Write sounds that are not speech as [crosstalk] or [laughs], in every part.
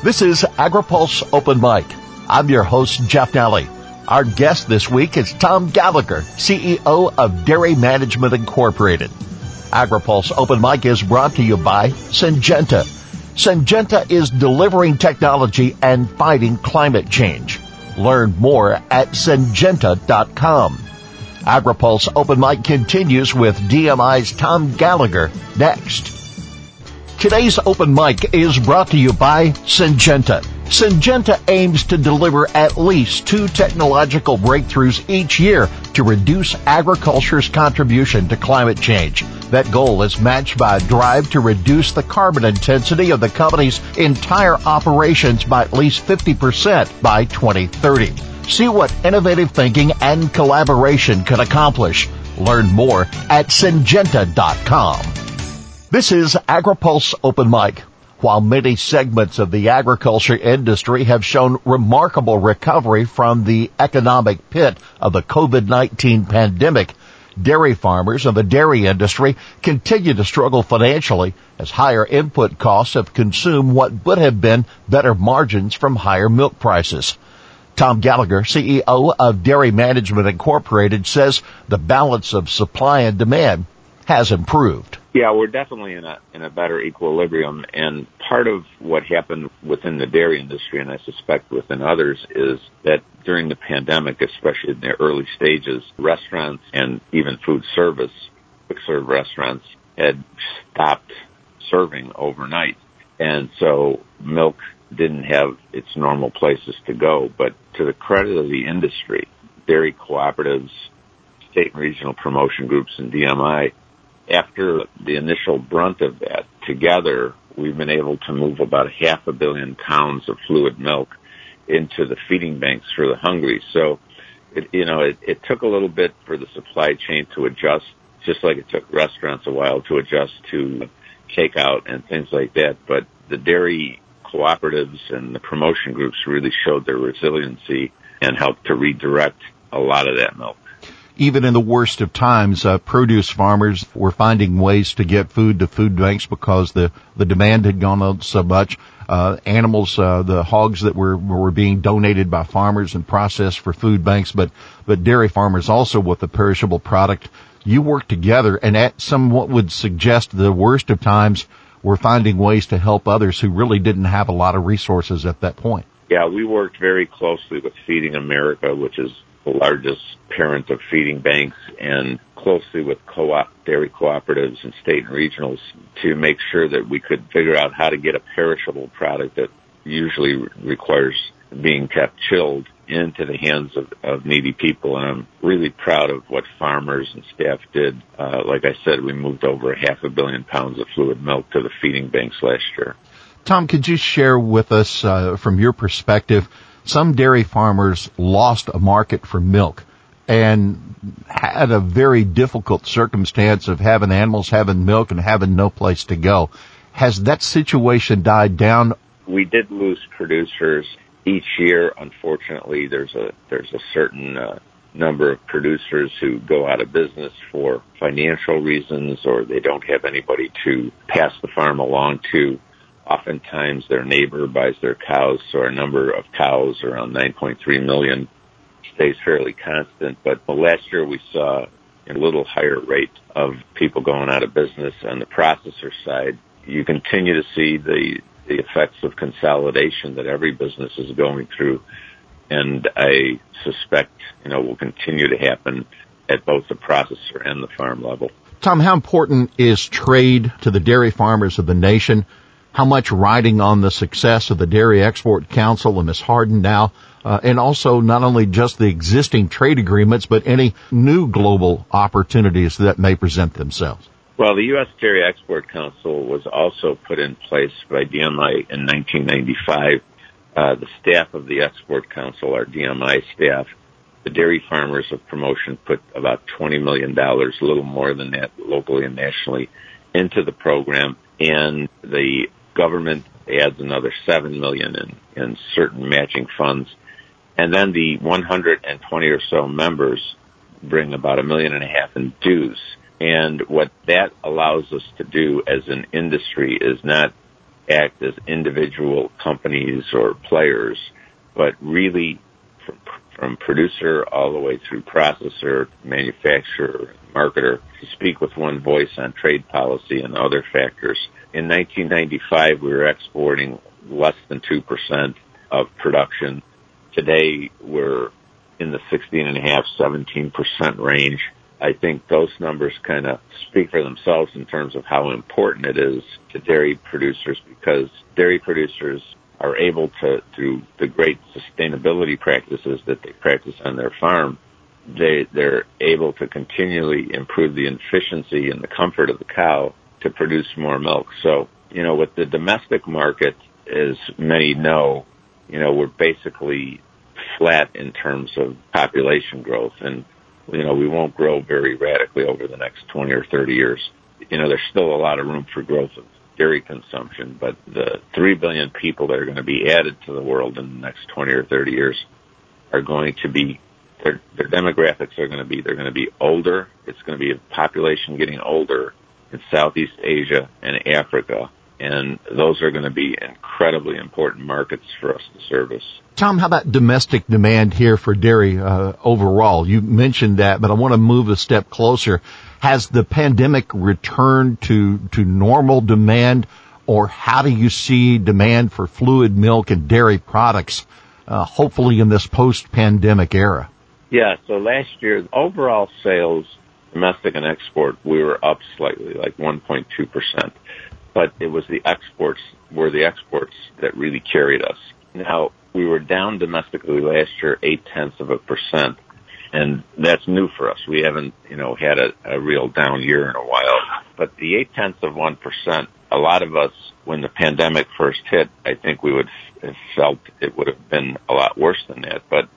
This is AgriPulse Open Mic. I'm your host, Jeff Nalley. Our guest this week is Tom Gallagher, CEO of Dairy Management Incorporated. AgriPulse Open Mic is brought to you by Syngenta. Syngenta is delivering technology and fighting climate change. Learn more at syngenta.com. AgriPulse Open Mic continues with DMI's Tom Gallagher next. Today's open mic is brought to you by Syngenta. Syngenta aims to deliver at least two technological breakthroughs each year to reduce agriculture's contribution to climate change. That goal is matched by a drive to reduce the carbon intensity of the company's entire operations by at least 50% by 2030. See what innovative thinking and collaboration can accomplish. Learn more at syngenta.com. This is AgriPulse Open Mic. While many segments of the agriculture industry have shown remarkable recovery from the economic pit of the COVID-19 pandemic, dairy farmers and the dairy industry continue to struggle financially as higher input costs have consumed what would have been better margins from higher milk prices. Tom Gallagher, CEO of Dairy Management Incorporated, says the balance of supply and demand has improved. Yeah, we're definitely in a in a better equilibrium, and part of what happened within the dairy industry, and I suspect within others, is that during the pandemic, especially in the early stages, restaurants and even food service, quick serve restaurants, had stopped serving overnight, and so milk didn't have its normal places to go. But to the credit of the industry, dairy cooperatives, state and regional promotion groups, and DMI after the initial brunt of that, together, we've been able to move about half a billion pounds of fluid milk into the feeding banks for the hungry. So, it, you know, it, it took a little bit for the supply chain to adjust, just like it took restaurants a while to adjust to takeout and things like that. But the dairy cooperatives and the promotion groups really showed their resiliency and helped to redirect a lot of that milk even in the worst of times, uh, produce farmers were finding ways to get food to food banks because the, the demand had gone up so much. Uh, animals, uh, the hogs that were, were being donated by farmers and processed for food banks, but, but dairy farmers also with the perishable product. You work together and at somewhat would suggest the worst of times we're finding ways to help others who really didn't have a lot of resources at that point. Yeah, we worked very closely with Feeding America, which is the largest parent of feeding banks and closely with co-op dairy cooperatives and state and regionals to make sure that we could figure out how to get a perishable product that usually requires being kept chilled into the hands of, of needy people. And I'm really proud of what farmers and staff did. Uh, like I said, we moved over half a billion pounds of fluid milk to the feeding banks last year. Tom, could you share with us, uh, from your perspective, some dairy farmers lost a market for milk and had a very difficult circumstance of having animals having milk and having no place to go. Has that situation died down? We did lose producers each year. Unfortunately, there's a there's a certain uh, number of producers who go out of business for financial reasons or they don't have anybody to pass the farm along to. Oftentimes their neighbor buys their cows, so our number of cows around 9.3 million stays fairly constant. But last year we saw a little higher rate of people going out of business on the processor side. You continue to see the, the effects of consolidation that every business is going through. And I suspect, you know, will continue to happen at both the processor and the farm level. Tom, how important is trade to the dairy farmers of the nation? How much riding on the success of the Dairy Export Council and Ms. Harden now, uh, and also not only just the existing trade agreements, but any new global opportunities that may present themselves. Well, the U.S. Dairy Export Council was also put in place by DMI in 1995. Uh, the staff of the Export Council, our DMI staff, the dairy farmers of promotion put about $20 million, a little more than that locally and nationally, into the program. And the government adds another seven million in, in certain matching funds. And then the 120 or so members bring about a million and a half in dues. And what that allows us to do as an industry is not act as individual companies or players, but really from, from producer all the way through processor, manufacturer, marketer to speak with one voice on trade policy and other factors. In 1995, we were exporting less than 2% of production. Today, we're in the 16.5, 17% range. I think those numbers kind of speak for themselves in terms of how important it is to dairy producers because dairy producers are able to, through the great sustainability practices that they practice on their farm, they, they're able to continually improve the efficiency and the comfort of the cow to produce more milk. So, you know, with the domestic market, as many know, you know, we're basically flat in terms of population growth and you know, we won't grow very radically over the next 20 or 30 years. You know, there's still a lot of room for growth of dairy consumption, but the 3 billion people that are going to be added to the world in the next 20 or 30 years are going to be, their, their demographics are going to be, they're going to be older. It's going to be a population getting older in Southeast Asia and Africa and those are going to be incredibly important markets for us to service. Tom, how about domestic demand here for dairy uh, overall? You mentioned that, but I want to move a step closer. Has the pandemic returned to to normal demand, or how do you see demand for fluid milk and dairy products? Uh, hopefully, in this post-pandemic era. Yeah. So last year, overall sales, domestic and export, we were up slightly, like 1.2 percent but it was the exports were the exports that really carried us. Now we were down domestically last year eight tenths of a percent, and that's new for us. We haven't you know had a, a real down year in a while, but the eight tenths of one percent. A lot of us, when the pandemic first hit, I think we would have felt it would have been a lot worse than that. But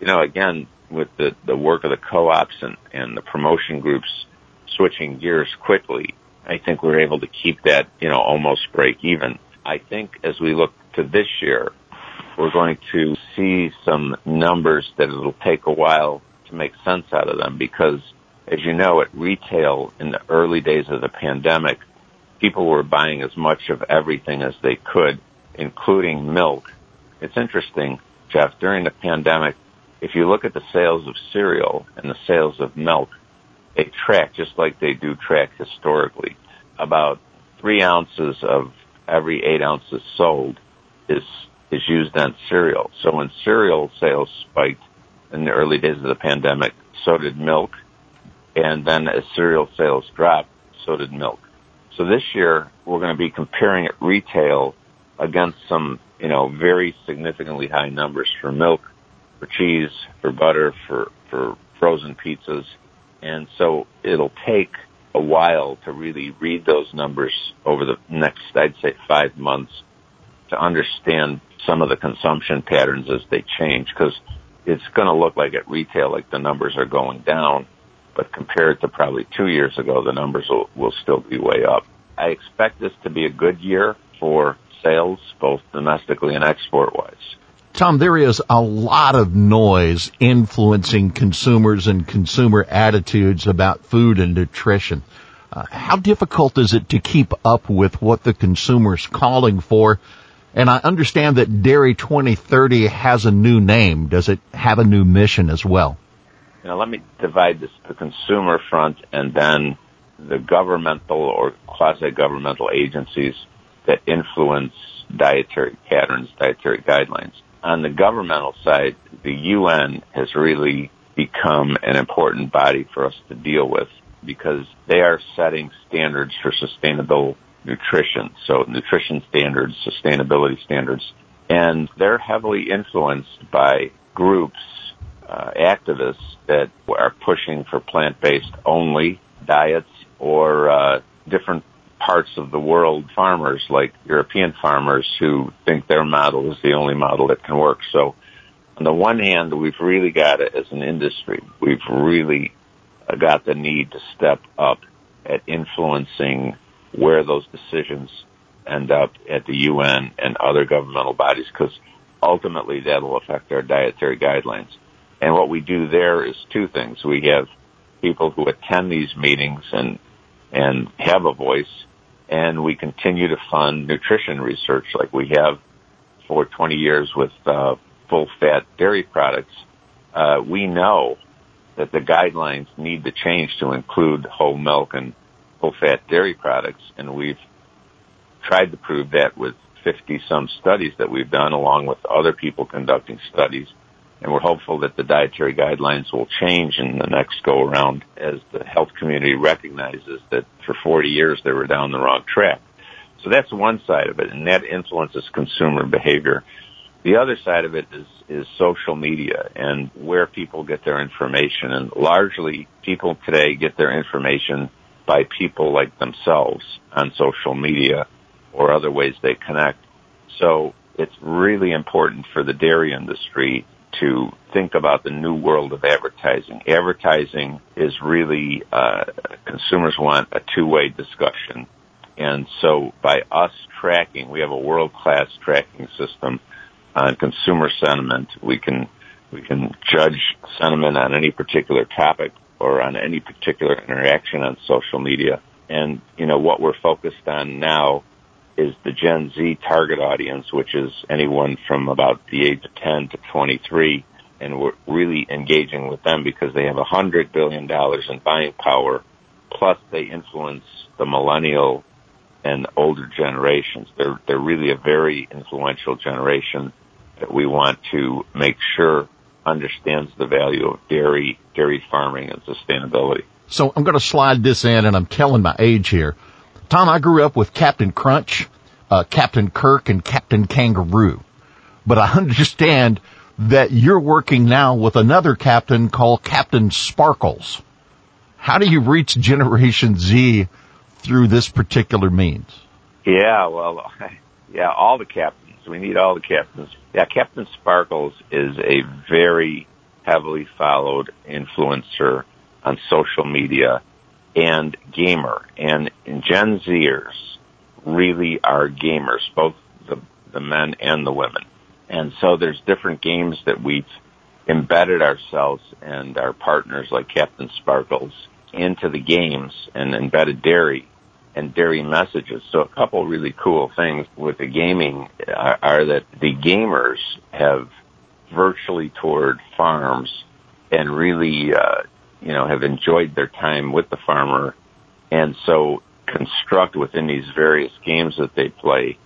you know, again, with the the work of the co-ops and and the promotion groups switching gears quickly, I think we're able to keep that, you know, almost break even. I think as we look to this year, we're going to see some numbers that it'll take a while to make sense out of them because as you know, at retail in the early days of the pandemic, people were buying as much of everything as they could, including milk. It's interesting, Jeff, during the pandemic, if you look at the sales of cereal and the sales of milk, they track just like they do track historically. About three ounces of every eight ounces sold is is used on cereal. So when cereal sales spiked in the early days of the pandemic, so did milk. And then as cereal sales dropped, so did milk. So this year we're going to be comparing at retail against some, you know, very significantly high numbers for milk, for cheese, for butter, for, for frozen pizzas, and so it'll take a while to really read those numbers over the next, I'd say, five months to understand some of the consumption patterns as they change because it's going to look like at retail like the numbers are going down, but compared to probably two years ago, the numbers will, will still be way up. I expect this to be a good year for sales, both domestically and export wise. Tom, there is a lot of noise influencing consumers and consumer attitudes about food and nutrition. Uh, how difficult is it to keep up with what the consumer's calling for? And I understand that Dairy 2030 has a new name. Does it have a new mission as well? Now let me divide this the consumer front and then the governmental or quasi-governmental agencies that influence dietary patterns, dietary guidelines on the governmental side, the UN has really become an important body for us to deal with because they are setting standards for sustainable nutrition. So nutrition standards, sustainability standards, and they're heavily influenced by groups, uh, activists that are pushing for plant-based only diets or uh, different parts of the world farmers, like European farmers, who think their model is the only model that can work. So, on the one hand, we've really got it as an industry. We've really uh, got the need to step up at influencing where those decisions end up at the UN and other governmental bodies because ultimately that'll affect our dietary guidelines. And what we do there is two things. We have people who attend these meetings and and have a voice and we continue to fund nutrition research like we have for 20 years with uh, full fat dairy products. Uh, we know that the guidelines need to change to include whole milk and full fat dairy products, and we've tried to prove that with 50 some studies that we've done along with other people conducting studies. And we're hopeful that the dietary guidelines will change in the next go around as the health community recognizes that for 40 years they were down the wrong track. So that's one side of it, and that influences consumer behavior. The other side of it is, is social media and where people get their information. And largely people today get their information by people like themselves on social media or other ways they connect. So it's really important for the dairy industry to think about the new world of advertising. Advertising is really, uh, consumers want a two-way discussion. And so by us tracking, we have a world-class tracking system on consumer sentiment. We can, we can judge sentiment on any particular topic or on any particular interaction on social media. And, you know, what we're focused on now is the Gen Z target audience, which is anyone from about the age of 10 to 23. And we're really engaging with them because they have a hundred billion dollars in buying power. Plus they influence the millennial and older generations. They're, they're really a very influential generation that we want to make sure understands the value of dairy, dairy farming and sustainability. So I'm going to slide this in and I'm telling my age here. Tom, I grew up with Captain Crunch, uh, Captain Kirk, and Captain Kangaroo. But I [laughs] understand that you're working now with another captain called Captain Sparkles. How do you reach Generation Z through this particular means? Yeah, well, [laughs] yeah, all the captains. We need all the captains. Yeah, Captain Sparkles is a very heavily followed influencer on social media and gamer. And Gen Zers really are gamers, both the, the men and the women. And so there's different games that we've embedded ourselves and our partners like Captain Sparkles into the games and embedded dairy and dairy messages. So a couple really cool things with the gaming are, are that the gamers have virtually toured farms and really uh, you know, have enjoyed their time with the farmer and so construct within these various games that they play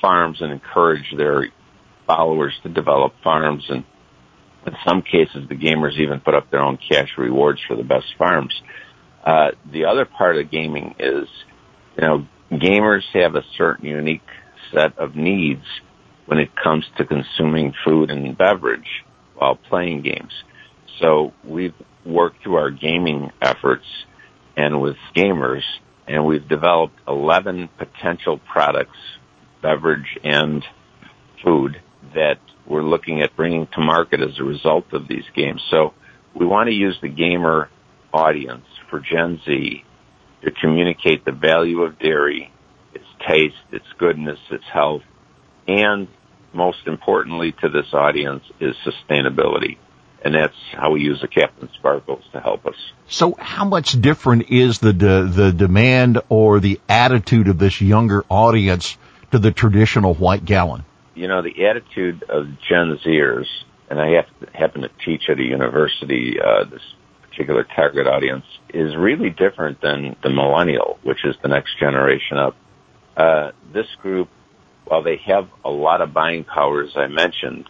farms and encourage their followers to develop farms and in some cases the gamers even put up their own cash rewards for the best farms. Uh, the other part of gaming is, you know, gamers have a certain unique set of needs when it comes to consuming food and beverage while playing games. So we've worked through our gaming efforts and with gamers, and we've developed 11 potential products, beverage and food, that we're looking at bringing to market as a result of these games. So we want to use the gamer audience for Gen Z to communicate the value of dairy, its taste, its goodness, its health, and most importantly to this audience is sustainability and that's how we use the Captain Sparkles to help us. So, how much different is the de- the demand or the attitude of this younger audience to the traditional white gallon? You know, the attitude of Gen Zers, and I have to, happen to teach at a university. Uh, this particular target audience is really different than the millennial, which is the next generation up. Uh, this group, while they have a lot of buying power, as I mentioned,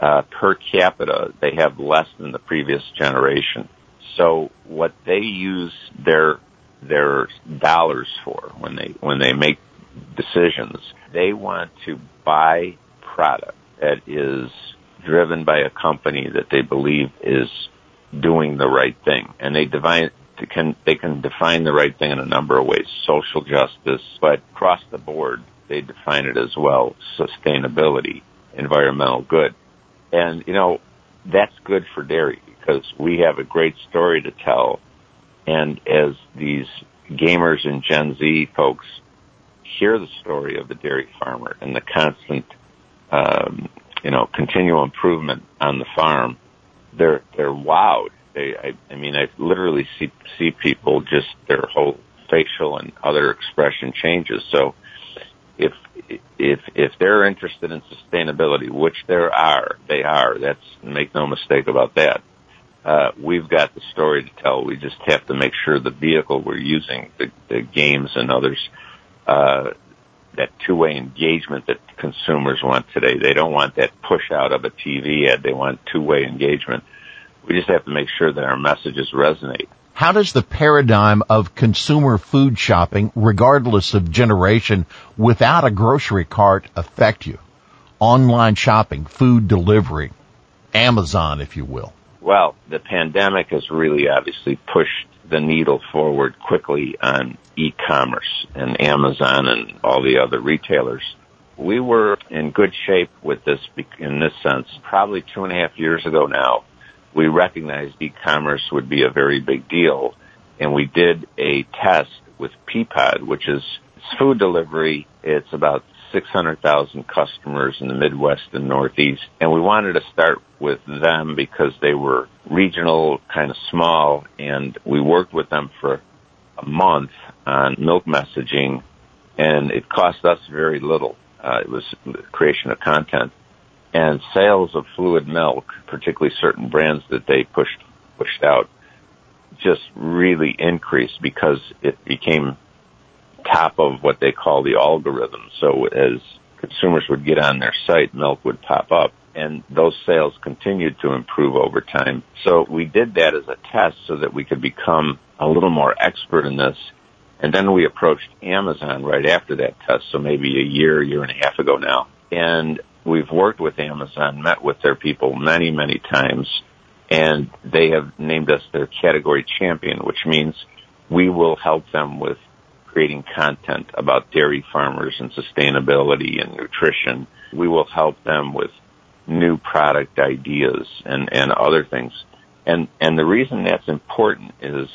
uh, per capita, they have less than the previous generation. So what they use their their dollars for when they when they make decisions, they want to buy product that is driven by a company that they believe is doing the right thing, and they they can they can define the right thing in a number of ways: social justice, but across the board, they define it as well: sustainability, environmental good. And, you know, that's good for dairy because we have a great story to tell. And as these gamers and Gen Z folks hear the story of the dairy farmer and the constant, um, you know, continual improvement on the farm, they're, they're wowed. They, I, I mean, I literally see, see people just their whole facial and other expression changes. So if if if they're interested in sustainability, which there are, they are. That's make no mistake about that. Uh, we've got the story to tell. We just have to make sure the vehicle we're using, the, the games and others, uh, that two-way engagement that consumers want today. They don't want that push out of a TV ad. They want two-way engagement. We just have to make sure that our messages resonate. How does the paradigm of consumer food shopping, regardless of generation, without a grocery cart affect you? Online shopping, food delivery, Amazon, if you will. Well, the pandemic has really obviously pushed the needle forward quickly on e-commerce and Amazon and all the other retailers. We were in good shape with this in this sense probably two and a half years ago now we recognized e-commerce would be a very big deal. And we did a test with Peapod, which is food delivery. It's about 600,000 customers in the Midwest and Northeast. And we wanted to start with them because they were regional, kind of small, and we worked with them for a month on milk messaging, and it cost us very little. Uh, it was the creation of content and sales of fluid milk, particularly certain brands that they pushed pushed out, just really increased because it became top of what they call the algorithm. So as consumers would get on their site, milk would pop up and those sales continued to improve over time. So we did that as a test so that we could become a little more expert in this. And then we approached Amazon right after that test. So maybe a year, year and a half ago now. And we've worked with Amazon, met with their people many, many times, and they have named us their category champion, which means we will help them with creating content about dairy farmers and sustainability and nutrition. We will help them with new product ideas and, and other things. And, and the reason that's important is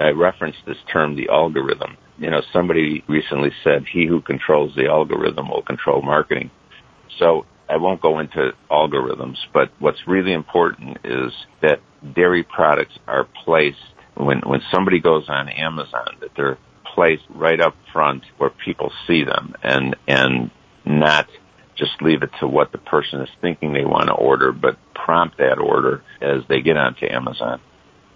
I referenced this term, the algorithm. You know, somebody recently said, he who controls the algorithm will control marketing. So I won't go into algorithms, but what's really important is that dairy products are placed when when somebody goes on Amazon that they're placed right up front where people see them and and not just leave it to what the person is thinking they want to order, but prompt that order as they get onto Amazon.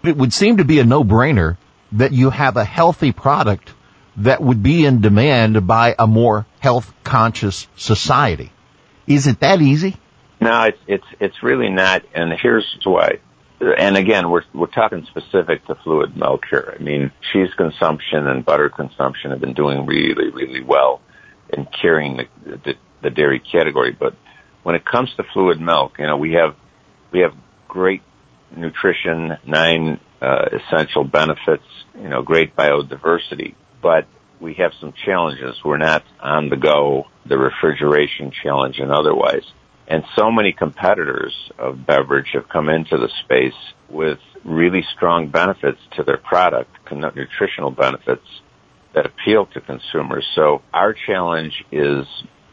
It would seem to be a no-brainer that you have a healthy product that would be in demand by a more health conscious society. Is it that easy? No, it's it's it's really not, and here's why. And again, we're we're talking specific to fluid milk here. I mean, cheese consumption and butter consumption have been doing really, really well in carrying the, the the dairy category. But when it comes to fluid milk, you know, we have we have great nutrition, nine uh, essential benefits, you know, great biodiversity, but we have some challenges. We're not on the go, the refrigeration challenge and otherwise. And so many competitors of beverage have come into the space with really strong benefits to their product, nutritional benefits that appeal to consumers. So our challenge is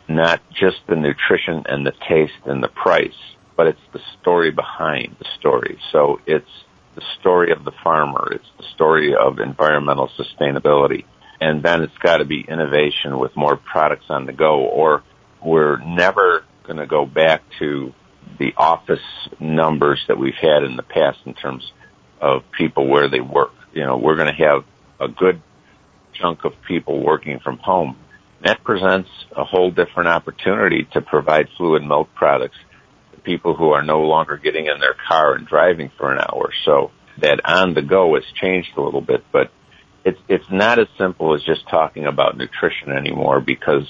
not just the nutrition and the taste and the price, but it's the story behind the story. So it's the story of the farmer. It's the story of environmental sustainability and then it's got to be innovation with more products on the go or we're never going to go back to the office numbers that we've had in the past in terms of people where they work. You know, we're going to have a good chunk of people working from home. That presents a whole different opportunity to provide fluid milk products to people who are no longer getting in their car and driving for an hour. So that on the go has changed a little bit, but it's it's not as simple as just talking about nutrition anymore because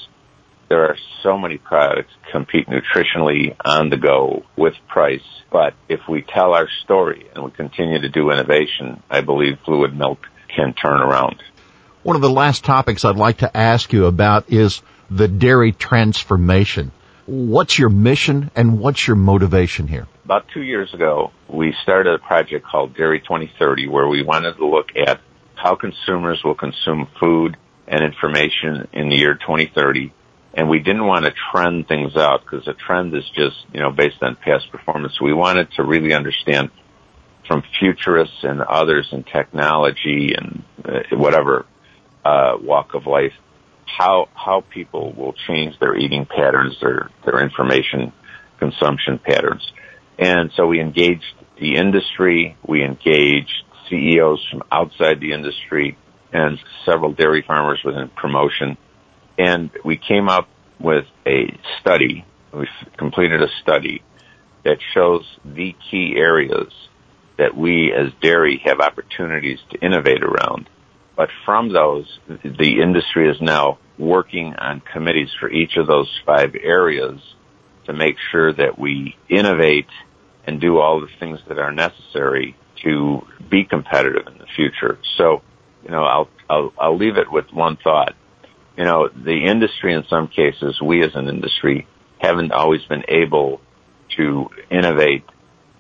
there are so many products compete nutritionally on the go with price. But if we tell our story and we continue to do innovation, I believe fluid milk can turn around. One of the last topics I'd like to ask you about is the dairy transformation. What's your mission and what's your motivation here? About two years ago, we started a project called Dairy 2030 where we wanted to look at how consumers will consume food and information in the year 2030. And we didn't want to trend things out because a trend is just, you know, based on past performance. We wanted to really understand from futurists and others in technology and uh, whatever, uh, walk of life, how how people will change their eating patterns, their their information consumption patterns. And so we engaged the industry, we engaged CEOs from outside the industry and several dairy farmers within promotion. And we came up with a study, we completed a study that shows the key areas that we as dairy have opportunities to innovate around. But from those, the industry is now working on committees for each of those five areas to make sure that we innovate and do all the things that are necessary to be competitive in the future. So, you know, I'll, I'll, I'll leave it with one thought. You know, the industry in some cases, we as an industry haven't always been able to innovate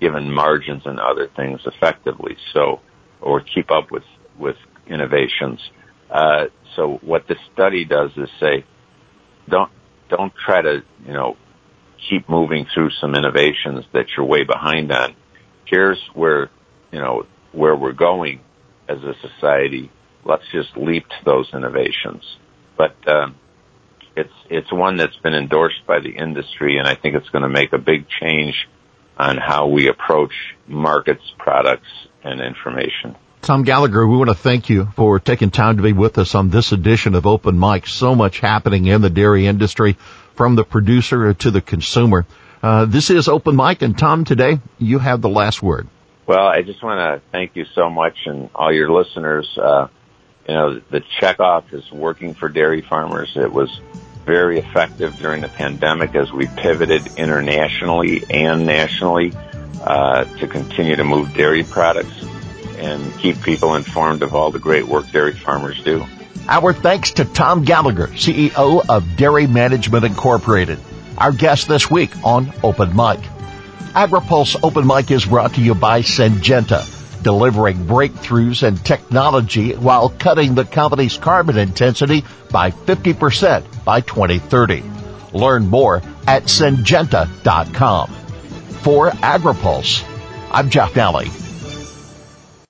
given margins and other things effectively. So, or keep up with, with innovations. Uh, so what this study does is say, don't, don't try to, you know, keep moving through some innovations that you're way behind on. Here's where, you know, where we're going as a society. Let's just leap to those innovations. But, um, it's, it's one that's been endorsed by the industry and I think it's going to make a big change on how we approach markets, products, and information. Tom Gallagher, we want to thank you for taking time to be with us on this edition of Open Mic. So much happening in the dairy industry from the producer to the consumer. Uh, this is Open Mic, and Tom, today you have the last word. Well, I just want to thank you so much and all your listeners. Uh, you know, the checkoff is working for dairy farmers. It was very effective during the pandemic as we pivoted internationally and nationally uh, to continue to move dairy products and keep people informed of all the great work dairy farmers do. Our thanks to Tom Gallagher, CEO of Dairy Management Incorporated, our guest this week on Open Mic. AgriPulse Open Mic is brought to you by Syngenta, delivering breakthroughs in technology while cutting the company's carbon intensity by 50% by 2030. Learn more at syngenta.com. For AgriPulse, I'm Jeff Nalley.